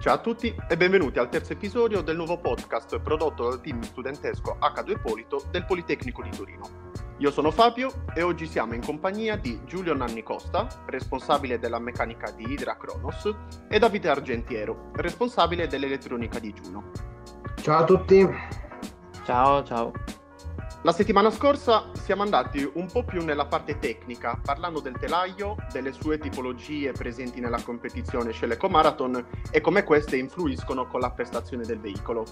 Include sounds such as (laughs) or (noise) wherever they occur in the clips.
Ciao a tutti e benvenuti al terzo episodio del nuovo podcast prodotto dal team studentesco H2 Polito del Politecnico di Torino. Io sono Fabio e oggi siamo in compagnia di Giulio Nanni Costa, responsabile della meccanica di Hydra Kronos, e Davide Argentiero, responsabile dell'elettronica di Juno. Ciao a tutti. Ciao, ciao. La settimana scorsa siamo andati un po' più nella parte tecnica, parlando del telaio, delle sue tipologie presenti nella competizione Sceleco Marathon e come queste influiscono con la prestazione del veicolo.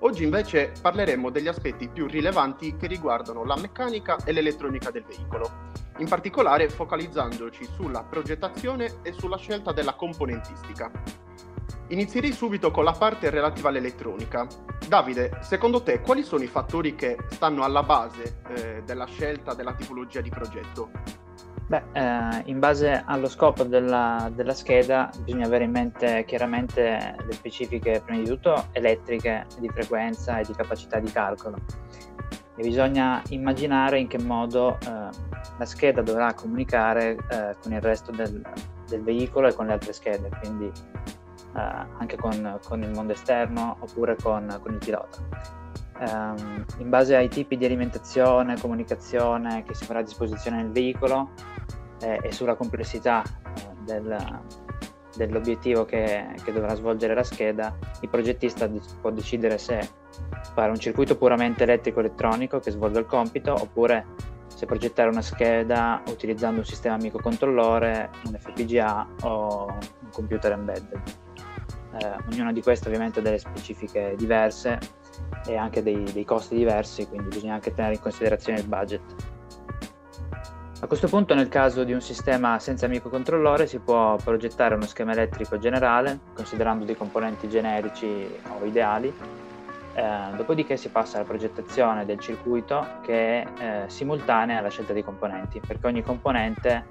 Oggi invece parleremo degli aspetti più rilevanti che riguardano la meccanica e l'elettronica del veicolo, in particolare focalizzandoci sulla progettazione e sulla scelta della componentistica. Inizierei subito con la parte relativa all'elettronica. Davide, secondo te quali sono i fattori che stanno alla base eh, della scelta della tipologia di progetto? Beh, eh, in base allo scopo della, della, scheda bisogna avere in mente chiaramente le specifiche, prima di tutto, elettriche, di frequenza e di capacità di calcolo. E bisogna immaginare in che modo eh, la scheda dovrà comunicare eh, con il resto del, del veicolo e con le altre schede, quindi anche con, con, il mondo esterno oppure con, con il pilota. Um, in base ai tipi di alimentazione, comunicazione che si farà a disposizione nel veicolo eh, e sulla complessità eh, del, dell'obiettivo che, che, dovrà svolgere la scheda, il progettista può decidere se fare un circuito puramente elettrico-elettronico che svolga il compito oppure se progettare una scheda utilizzando un sistema microcontrollore, un FPGA o un computer embedded eh, ognuna di queste ovviamente ha delle specifiche diverse e anche dei, dei costi diversi, quindi bisogna anche tenere in considerazione il budget. A questo punto nel caso di un sistema senza microcontrollore si può progettare uno schema elettrico generale considerando dei componenti generici o ideali, eh, dopodiché si passa alla progettazione del circuito che è eh, simultanea alla scelta dei componenti, perché ogni componente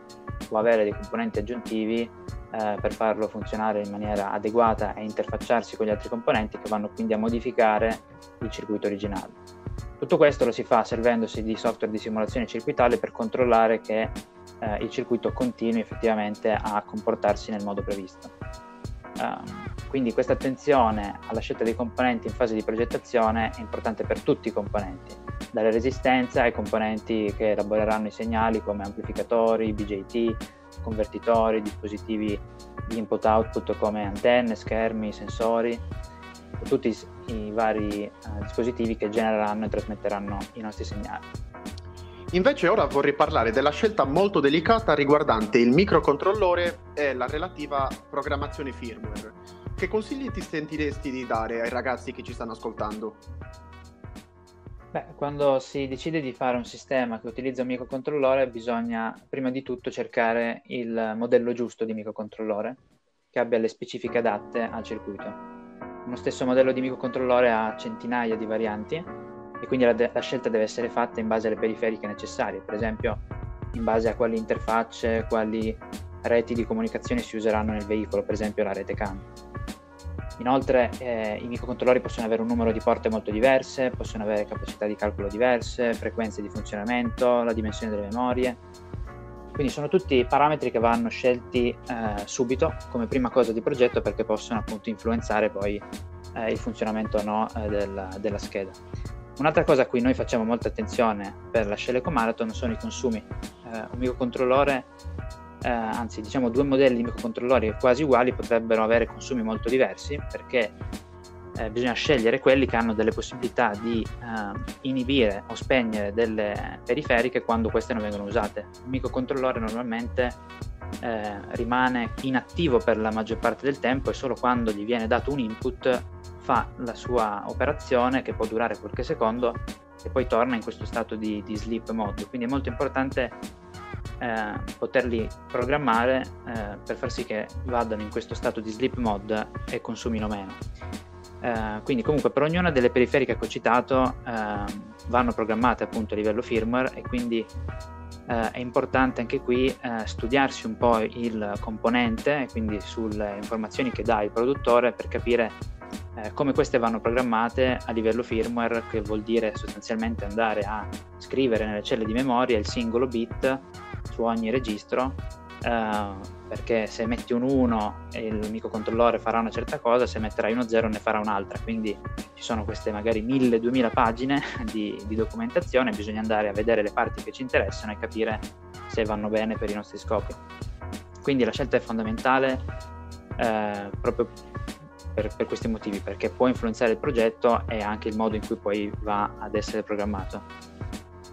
può avere dei componenti aggiuntivi eh, per farlo funzionare in maniera adeguata e interfacciarsi con gli altri componenti che vanno quindi a modificare il circuito originale. Tutto questo lo si fa servendosi di software di simulazione circuitale per controllare che eh, il circuito continui effettivamente a comportarsi nel modo previsto. Quindi questa attenzione alla scelta dei componenti in fase di progettazione è importante per tutti i componenti, dalle resistenze ai componenti che elaboreranno i segnali come amplificatori, BJT, convertitori, dispositivi di input-output come antenne, schermi, sensori, tutti i vari uh, dispositivi che genereranno e trasmetteranno i nostri segnali. Invece ora vorrei parlare della scelta molto delicata riguardante il microcontrollore e la relativa programmazione firmware. Che consigli ti sentiresti di dare ai ragazzi che ci stanno ascoltando? Beh, quando si decide di fare un sistema che utilizza un microcontrollore bisogna prima di tutto cercare il modello giusto di microcontrollore che abbia le specifiche adatte al circuito. Uno stesso modello di microcontrollore ha centinaia di varianti e quindi la, de- la scelta deve essere fatta in base alle periferiche necessarie, per esempio in base a quali interfacce, quali reti di comunicazione si useranno nel veicolo, per esempio la rete CAN. Inoltre eh, i microcontrollori possono avere un numero di porte molto diverse, possono avere capacità di calcolo diverse, frequenze di funzionamento, la dimensione delle memorie. Quindi sono tutti parametri che vanno scelti eh, subito come prima cosa di progetto perché possono appunto influenzare poi eh, il funzionamento o no eh, della, della, scheda. Un'altra cosa a cui noi facciamo molta attenzione per la Sheleco Marathon sono i consumi. Eh, un microcontrollore eh, anzi diciamo due modelli di microcontrollori quasi uguali potrebbero avere consumi molto diversi perché eh, bisogna scegliere quelli che hanno delle possibilità di eh, inibire o spegnere delle periferiche quando queste non vengono usate. Un microcontrollore normalmente eh, rimane inattivo per la maggior parte del tempo e solo quando gli viene dato un input fa la sua operazione che può durare qualche secondo e poi torna in questo stato di, di sleep mode. Quindi è molto importante eh, poterli programmare eh, per far sì che vadano in questo stato di sleep mode e consumino meno. Eh, quindi comunque per ognuna delle periferiche che ho citato ehm, vanno programmate appunto a livello firmware e quindi eh, è importante anche qui eh, studiarsi un po' il componente, quindi sulle informazioni che dà il produttore per capire eh, come queste vanno programmate a livello firmware, che vuol dire sostanzialmente andare a scrivere nelle celle di memoria il singolo bit su ogni registro Uh, perché se metti un 1 il microcontrollore farà una certa cosa, se metterai uno 0 ne farà un'altra, quindi ci sono queste magari 1000-2000 pagine (laughs) di, di, documentazione, bisogna andare a vedere le parti che ci interessano e capire se vanno bene per i nostri scopi. Quindi la scelta è fondamentale eh, proprio per, per, questi motivi, perché può influenzare il progetto e anche il modo in cui poi va ad essere programmato.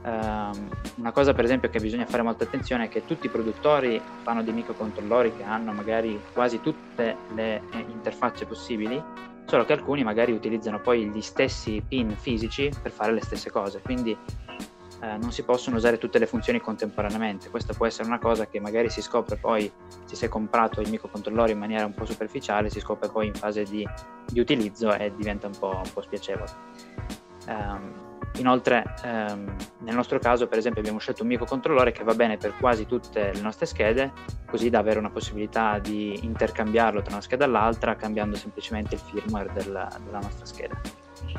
Um, una cosa per esempio che bisogna fare molta attenzione è che tutti i produttori fanno dei microcontrollori che hanno magari quasi tutte le eh, interfacce possibili, solo che alcuni magari utilizzano poi gli stessi pin fisici per fare le stesse cose, quindi eh, non si possono usare tutte le funzioni contemporaneamente. Questa può essere una cosa che magari si scopre poi, se si è comprato il microcontrollore in maniera un po' superficiale, si scopre poi in fase di, di utilizzo e diventa un po', un po spiacevole. Um, Inoltre, ehm, nel nostro caso, per esempio, abbiamo scelto un microcontrollore che va bene per quasi tutte le nostre schede, così da avere una possibilità di intercambiarlo tra una scheda e l'altra, cambiando semplicemente il firmware della, della nostra scheda.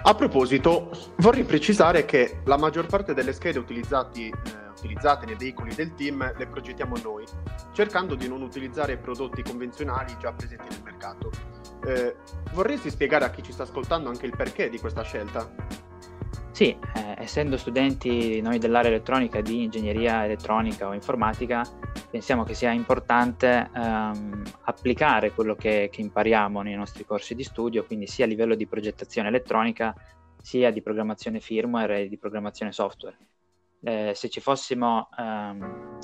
A proposito, vorrei precisare che la maggior parte delle schede utilizzati, eh, utilizzate nei veicoli del team le progettiamo noi, cercando di non utilizzare prodotti convenzionali già presenti nel mercato. Eh, vorresti spiegare a chi ci sta ascoltando anche il perché di questa scelta? Sì, eh, essendo studenti noi dell'area elettronica di ingegneria elettronica o informatica, pensiamo che sia importante ehm, applicare quello che, che, impariamo nei nostri corsi di studio, quindi sia a livello di progettazione elettronica, sia di programmazione firmware e di programmazione software. Eh, se ci fossimo ehm,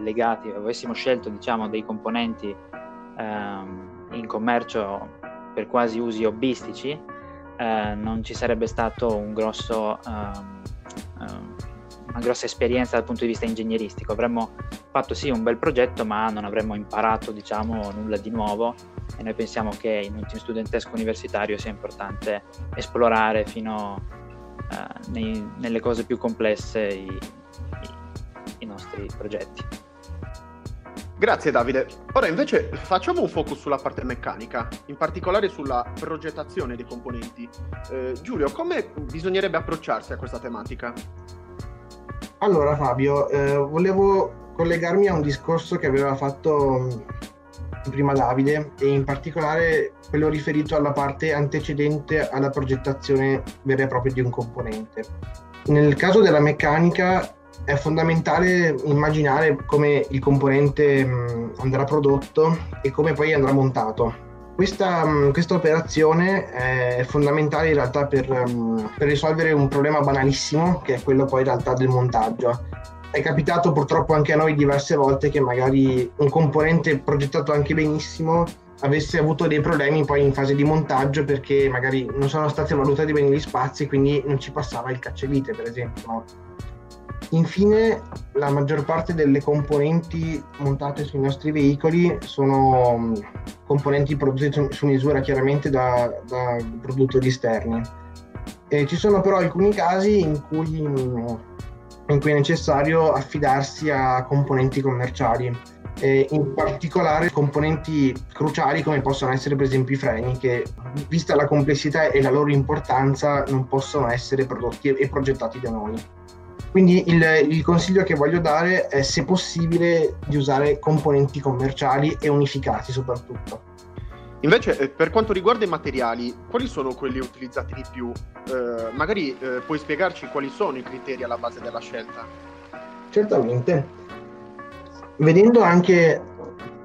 legati, avessimo scelto diciamo, dei componenti ehm, in commercio per quasi usi hobbistici, eh, non ci sarebbe stato un grosso, um, um, una grossa esperienza dal punto di vista ingegneristico. Avremmo fatto sì un bel progetto, ma non avremmo imparato diciamo, nulla di nuovo e noi pensiamo che in un team studentesco universitario sia importante esplorare fino uh, nei, nelle cose più complesse i, i, i nostri progetti. Grazie Davide. Ora invece facciamo un focus sulla parte meccanica, in particolare sulla progettazione dei componenti. Eh, Giulio, come bisognerebbe approcciarsi a questa tematica? Allora Fabio, eh, volevo collegarmi a un discorso che aveva fatto prima Davide e in particolare quello riferito alla parte antecedente alla progettazione vera e propria di un componente. Nel caso della meccanica è fondamentale immaginare come il componente mh, andrà prodotto e come poi andrà montato. Questa, mh, questa operazione è fondamentale in realtà per, mh, per, risolvere un problema banalissimo che è quello poi in realtà del montaggio. È capitato purtroppo anche a noi diverse volte che magari un componente progettato anche benissimo avesse avuto dei problemi poi in fase di montaggio perché magari non sono stati valutati bene gli spazi quindi non ci passava il cacciavite per esempio. Infine, la maggior parte delle componenti montate sui nostri veicoli sono mm, componenti prodotte su misura chiaramente da, da produttori esterni. E ci sono però alcuni casi in cui, mm, in cui è necessario affidarsi a componenti commerciali, e in particolare componenti cruciali come possono essere per esempio i freni che vista la complessità e la loro importanza non possono essere prodotti e progettati da noi. Quindi il, il, consiglio che voglio dare è se possibile di usare componenti commerciali e unificati soprattutto. Invece eh, per quanto riguarda i materiali, quali sono quelli utilizzati di più? Eh, magari eh, puoi spiegarci quali sono i criteri alla base della scelta? Certamente. Vedendo anche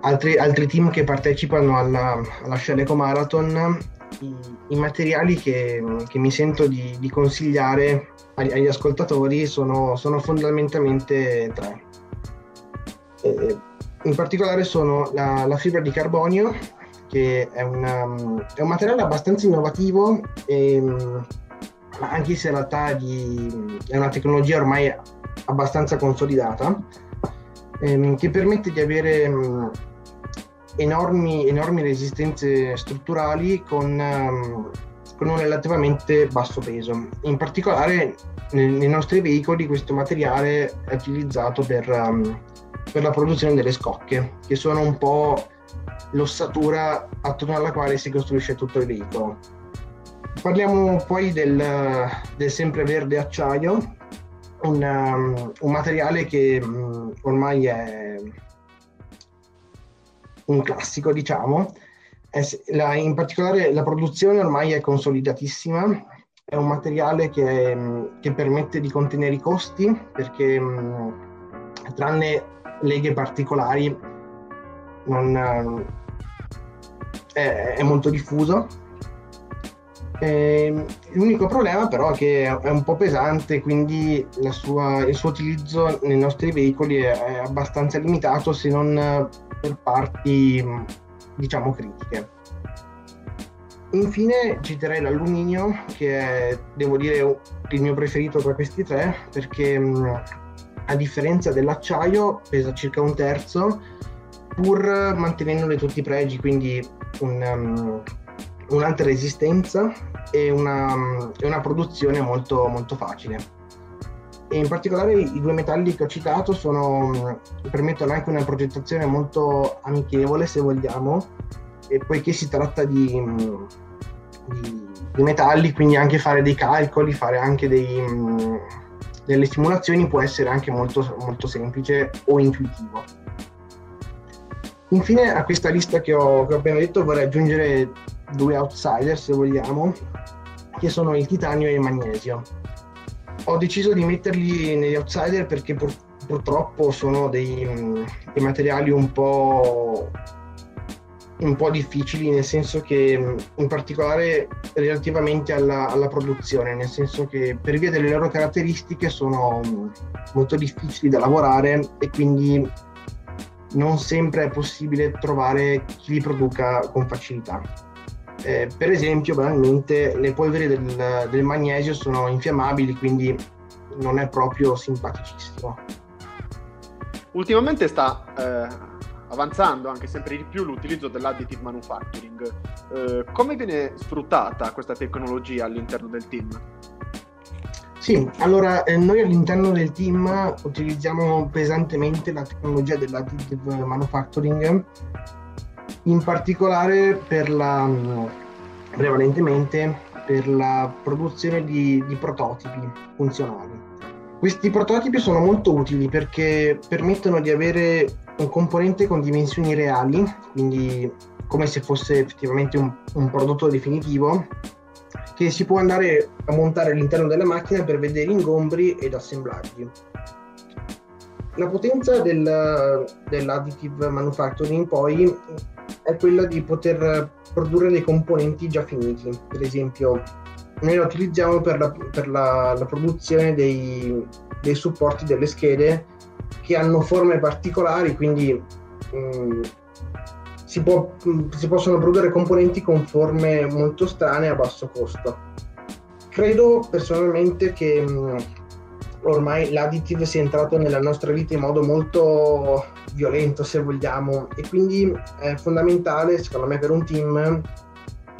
altri, altri team che partecipano alla, alla Sheleco Marathon, i, i materiali che, che, mi sento di, di consigliare agli, agli ascoltatori sono, sono, fondamentalmente tre. Eh, in particolare sono la, la, fibra di carbonio, che è, una, è un materiale abbastanza innovativo, e, anche se in realtà di, è una tecnologia ormai abbastanza consolidata, ehm, che permette di avere enormi, enormi, resistenze strutturali con, um, con un relativamente basso peso. In particolare nei, nei, nostri veicoli questo materiale è utilizzato per, um, per la produzione delle scocche, che sono un po' l'ossatura attorno alla quale si costruisce tutto il veicolo. Parliamo poi del, del sempreverde acciaio, un, um, un materiale che um, ormai è, un classico, diciamo. La, in particolare la produzione ormai è consolidatissima, è un materiale che, che permette di contenere i costi perché tranne leghe particolari non, è, è molto diffuso eh, l'unico problema però è che è un po' pesante, quindi sua, il suo utilizzo nei nostri veicoli è, è, abbastanza limitato se non parti diciamo critiche. Infine citerei l'alluminio che è, devo dire, il mio preferito tra questi tre perché a differenza dell'acciaio pesa circa un terzo pur mantenendone tutti i pregi, quindi un, um, un'alta resistenza e una, e una produzione molto, molto facile. E in particolare i due metalli che ho citato sono, permettono anche una progettazione molto amichevole, se vogliamo, e poiché si tratta di, di, di metalli, quindi anche fare dei calcoli, fare anche dei, delle simulazioni può essere anche molto, molto semplice o intuitivo. Infine a questa lista che ho, che ho appena detto vorrei aggiungere due outsider se vogliamo, che sono il titanio e il magnesio. Ho deciso di metterli negli outsider perché pur, purtroppo sono dei, dei, materiali un po', un po' difficili, nel senso che in particolare relativamente alla, alla produzione, nel senso che per via delle loro caratteristiche sono molto difficili da lavorare e quindi non sempre è possibile trovare chi li produca con facilità. Eh, per esempio, banalmente, le polveri del, del, magnesio sono infiammabili, quindi non è proprio simpaticissimo. Ultimamente sta eh, avanzando anche sempre di più l'utilizzo dell'additive manufacturing. Eh, come viene sfruttata questa tecnologia all'interno del team? Sì, allora eh, noi all'interno del team utilizziamo pesantemente la tecnologia dell'additive manufacturing in particolare per la, prevalentemente per la produzione di, di prototipi funzionali. Questi prototipi sono molto utili perché permettono di avere un componente con dimensioni reali, quindi come se fosse effettivamente un, un, prodotto definitivo, che si può andare a montare all'interno della macchina per vedere ingombri ed assemblaggi. La potenza del, dell'additive manufacturing poi è quella di poter produrre dei componenti già finiti. Per esempio, noi la utilizziamo per la, per la, la produzione dei, dei, supporti delle schede che hanno forme particolari, quindi mh, mm, si, può, mh, mm, si possono produrre componenti con forme molto strane a basso costo. Credo personalmente che mh, mm, ormai l'additive sia entrato nella nostra vita in modo molto violento se vogliamo e quindi è fondamentale secondo me per un team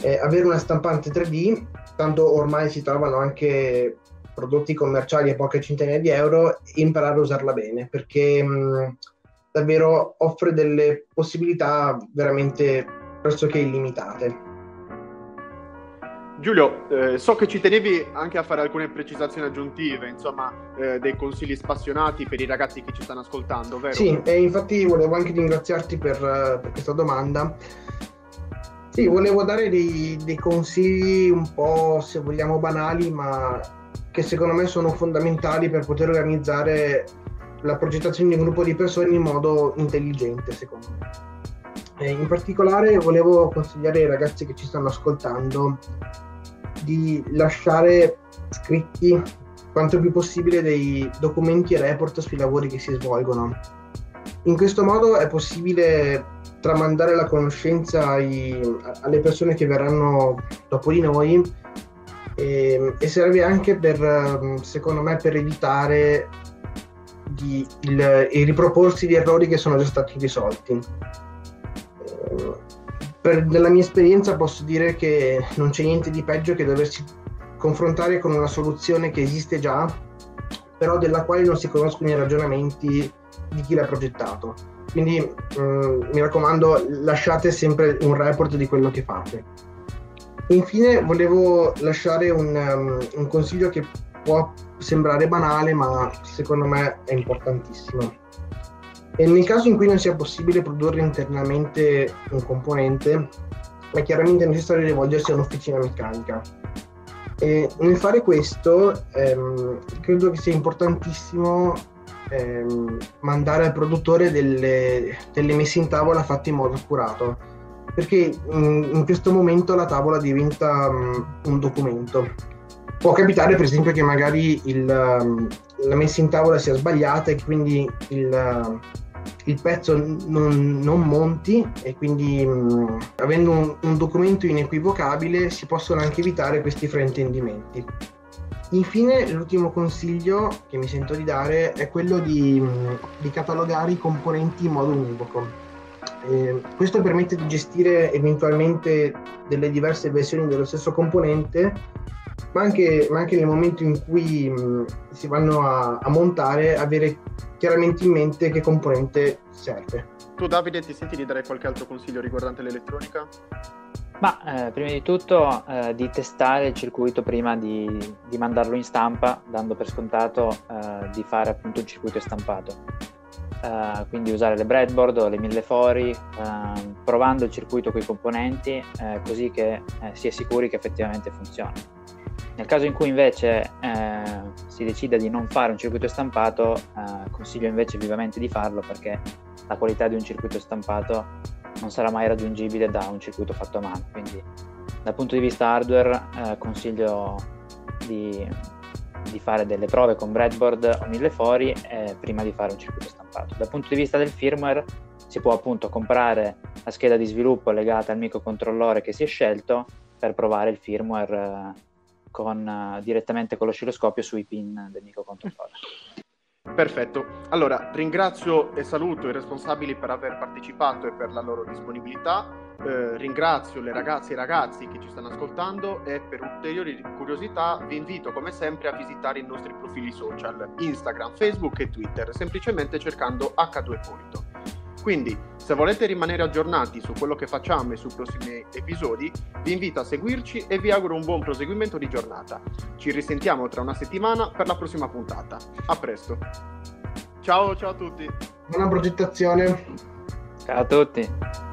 eh, avere una stampante 3D tanto ormai si trovano anche prodotti commerciali a poche centinaia di euro e imparare a usarla bene perché mh, davvero offre delle possibilità veramente pressoché illimitate. Giulio, eh, so che ci tenevi anche a fare alcune precisazioni aggiuntive, insomma, eh, dei consigli spassionati per i ragazzi che ci stanno ascoltando, vero? Sì, e infatti volevo anche ringraziarti per, per questa domanda. Sì, volevo dare dei, dei, consigli un po', se vogliamo, banali, ma che secondo me sono fondamentali per poter organizzare la progettazione di un gruppo di persone in modo intelligente, secondo me. E in particolare volevo consigliare ai ragazzi che ci stanno ascoltando di lasciare scritti quanto più possibile dei documenti e report sui lavori che si svolgono. In questo modo è possibile tramandare la conoscenza ai, alle persone che verranno dopo di noi e, e, serve anche per, secondo me, per evitare di, il, il riproporsi di errori che sono già stati risolti per, nella mia esperienza posso dire che non c'è niente di peggio che doversi confrontare con una soluzione che esiste già, però della quale non si conoscono i ragionamenti di chi l'ha progettato. Quindi mm, mi raccomando, lasciate sempre un report di quello che fate. Infine volevo lasciare un, um, un consiglio che può sembrare banale, ma secondo me è importantissimo. E nel caso in cui non sia possibile produrre internamente un componente, è chiaramente necessario rivolgersi a un'officina meccanica. E nel fare questo ehm, credo che sia importantissimo ehm, mandare al produttore delle, delle, messe in tavola fatte in modo accurato, perché in, in questo momento la tavola diventa um, un documento. Può capitare per esempio che magari il, um, la messa in tavola sia sbagliata e quindi il, il pezzo non, non, monti e quindi um, avendo un, un documento inequivocabile si possono anche evitare questi fraintendimenti. Infine, l'ultimo consiglio che mi sento di dare è quello di, di catalogare i componenti in modo univoco. Eh, questo permette di gestire eventualmente delle diverse versioni dello stesso componente, ma anche, ma anche nel momento in cui mh, si vanno a, a montare, avere chiaramente in mente che componente serve. Tu Davide ti senti di dare qualche altro consiglio riguardante l'elettronica? Ma eh, prima di tutto eh, di testare il circuito prima di, di, mandarlo in stampa, dando per scontato eh, di fare appunto un circuito stampato. Eh, quindi usare le breadboard o le mille fori, ehm, provando il circuito con i componenti, eh, così che eh, si è sicuri che effettivamente funzioni. Nel caso in cui invece si decida di non fare un circuito stampato, consiglio invece vivamente di farlo perché la qualità di un circuito stampato non sarà mai raggiungibile da un circuito fatto a mano. Quindi dal punto di vista hardware eh, consiglio di, di, fare delle prove con breadboard o mille fori eh, prima di fare un circuito stampato. Dal punto di vista del firmware si può appunto comprare la scheda di sviluppo legata al microcontrollore che si è scelto per provare il firmware eh, con, eh, direttamente con l'oscilloscopio sui pin del microcontrollore. Perfetto, allora ringrazio e saluto i responsabili per aver partecipato e per la loro disponibilità, eh, ringrazio le ragazze e i ragazzi che ci stanno ascoltando e per ulteriori curiosità vi invito come sempre a visitare i nostri profili social, Instagram, Facebook e Twitter, semplicemente cercando H2 Polito. Quindi, se volete rimanere aggiornati su quello che facciamo e sui prossimi episodi, vi invito a seguirci e vi auguro un buon proseguimento di giornata. Ci risentiamo tra una settimana per la prossima puntata. A presto. Ciao, ciao a tutti. Buona progettazione. Ciao a tutti.